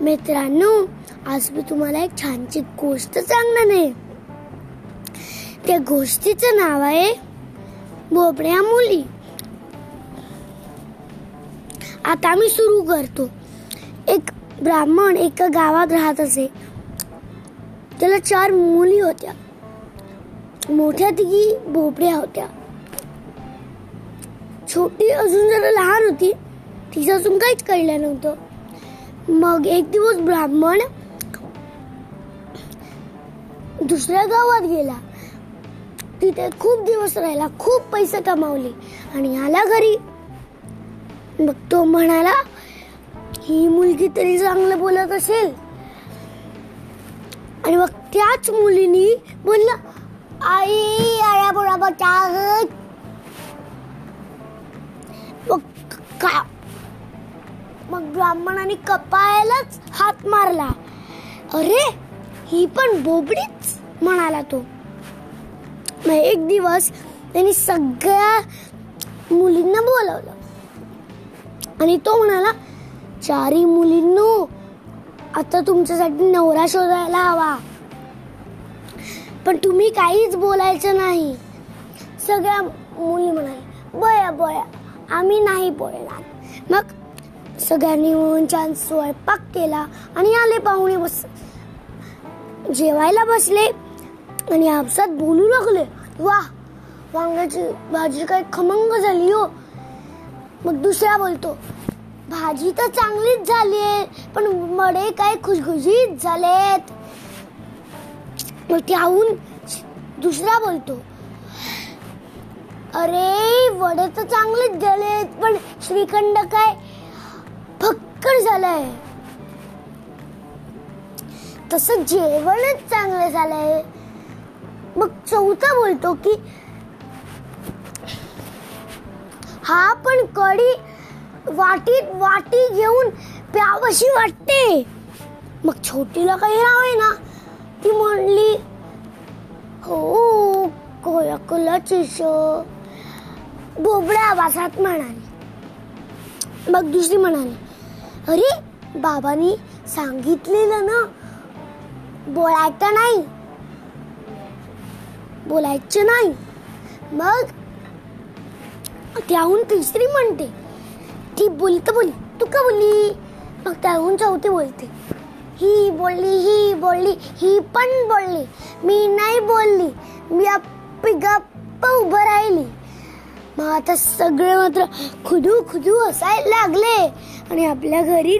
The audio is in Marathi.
मित्रांनो आज मी तुम्हाला एक छानशी गोष्ट सांगणार आहे. त्या गोष्टीचं नाव आहे बोबड्या मुली. आता मी सुरू करतो. एक ब्राह्मण एका गावात राहत असे. त्याला चार मुली होत्या. मोठ्या तिघी बोबड्या होत्या. छोटी अजून जरा लहान होती. तिचं अजून काहीच कळलं नव्हतं. मग एक दिवस ब्राह्मण दुसऱ्या गावात गेला. तिथे खूप दिवस राहिला खूप पैसे कमावले आणि आला घरी. मग तो म्हणाला ही मुलगी तरी चांगलं बोलत असेल. आणि मग त्याच मुलीनी बोललं आई आया बोला मग का ब्राह्मणाने कपाळालाच हात मारला. अरे ही पण बोबडीच म्हणाला तो. मग एक दिवस त्यांनी सगळ्या मुलींना बोलावलं. आणि तो म्हणाला चारी मुलींनो आता तुमच्यासाठी नवरा शोधायला हवा. पण तुम्ही काहीच बोलायचं नाही. सगळ्या मुली म्हणाल्या बया बया आम्ही नाही बोलणार. मग सगळ्यांनी मिळून छान स्वयंपाक केला आणि आले पाहुणे बस जेवायला बसले आणि आपसात बोलू लागले. वा वांग्याची भाजी काय खमंग झाली हो. मग दुसरा बोलतो भाजी तर चांगलीच झाली आहे पण मडे काय खुशखुशीत झालेत. मग त्याहून दुसरा बोलतो अरे वडे तर चांगलेच गेलेत पण श्रीखंड काय झालंय. तस जेवणच चांगलं झालंय. मग चौथा बोलतो की हा पण कडी वाटीत वाटी घेऊन प्यावशी वाटते. मग छोटीला काही नाव आहे ना. ती म्हणली हो कोला चिश बोबड्या आवाजात म्हणाली. मग दुसरी म्हणाली अरे बाबांनी सांगितलेलं ना बोलायचं नाही. बोलायचं नाही. मग त्याहून तिसरी म्हणते. ती बोलत बोली. तू का बोलली? मग त्याहून चौथी बोलते. ही बोलली ही बोलली ही पण बोलली. मी नाही बोलली. मी अप्पी गप्प उभं राहिली. मग आता सगळे मात्र खुदू खुदू असायला लागले आणि आपल्या घरी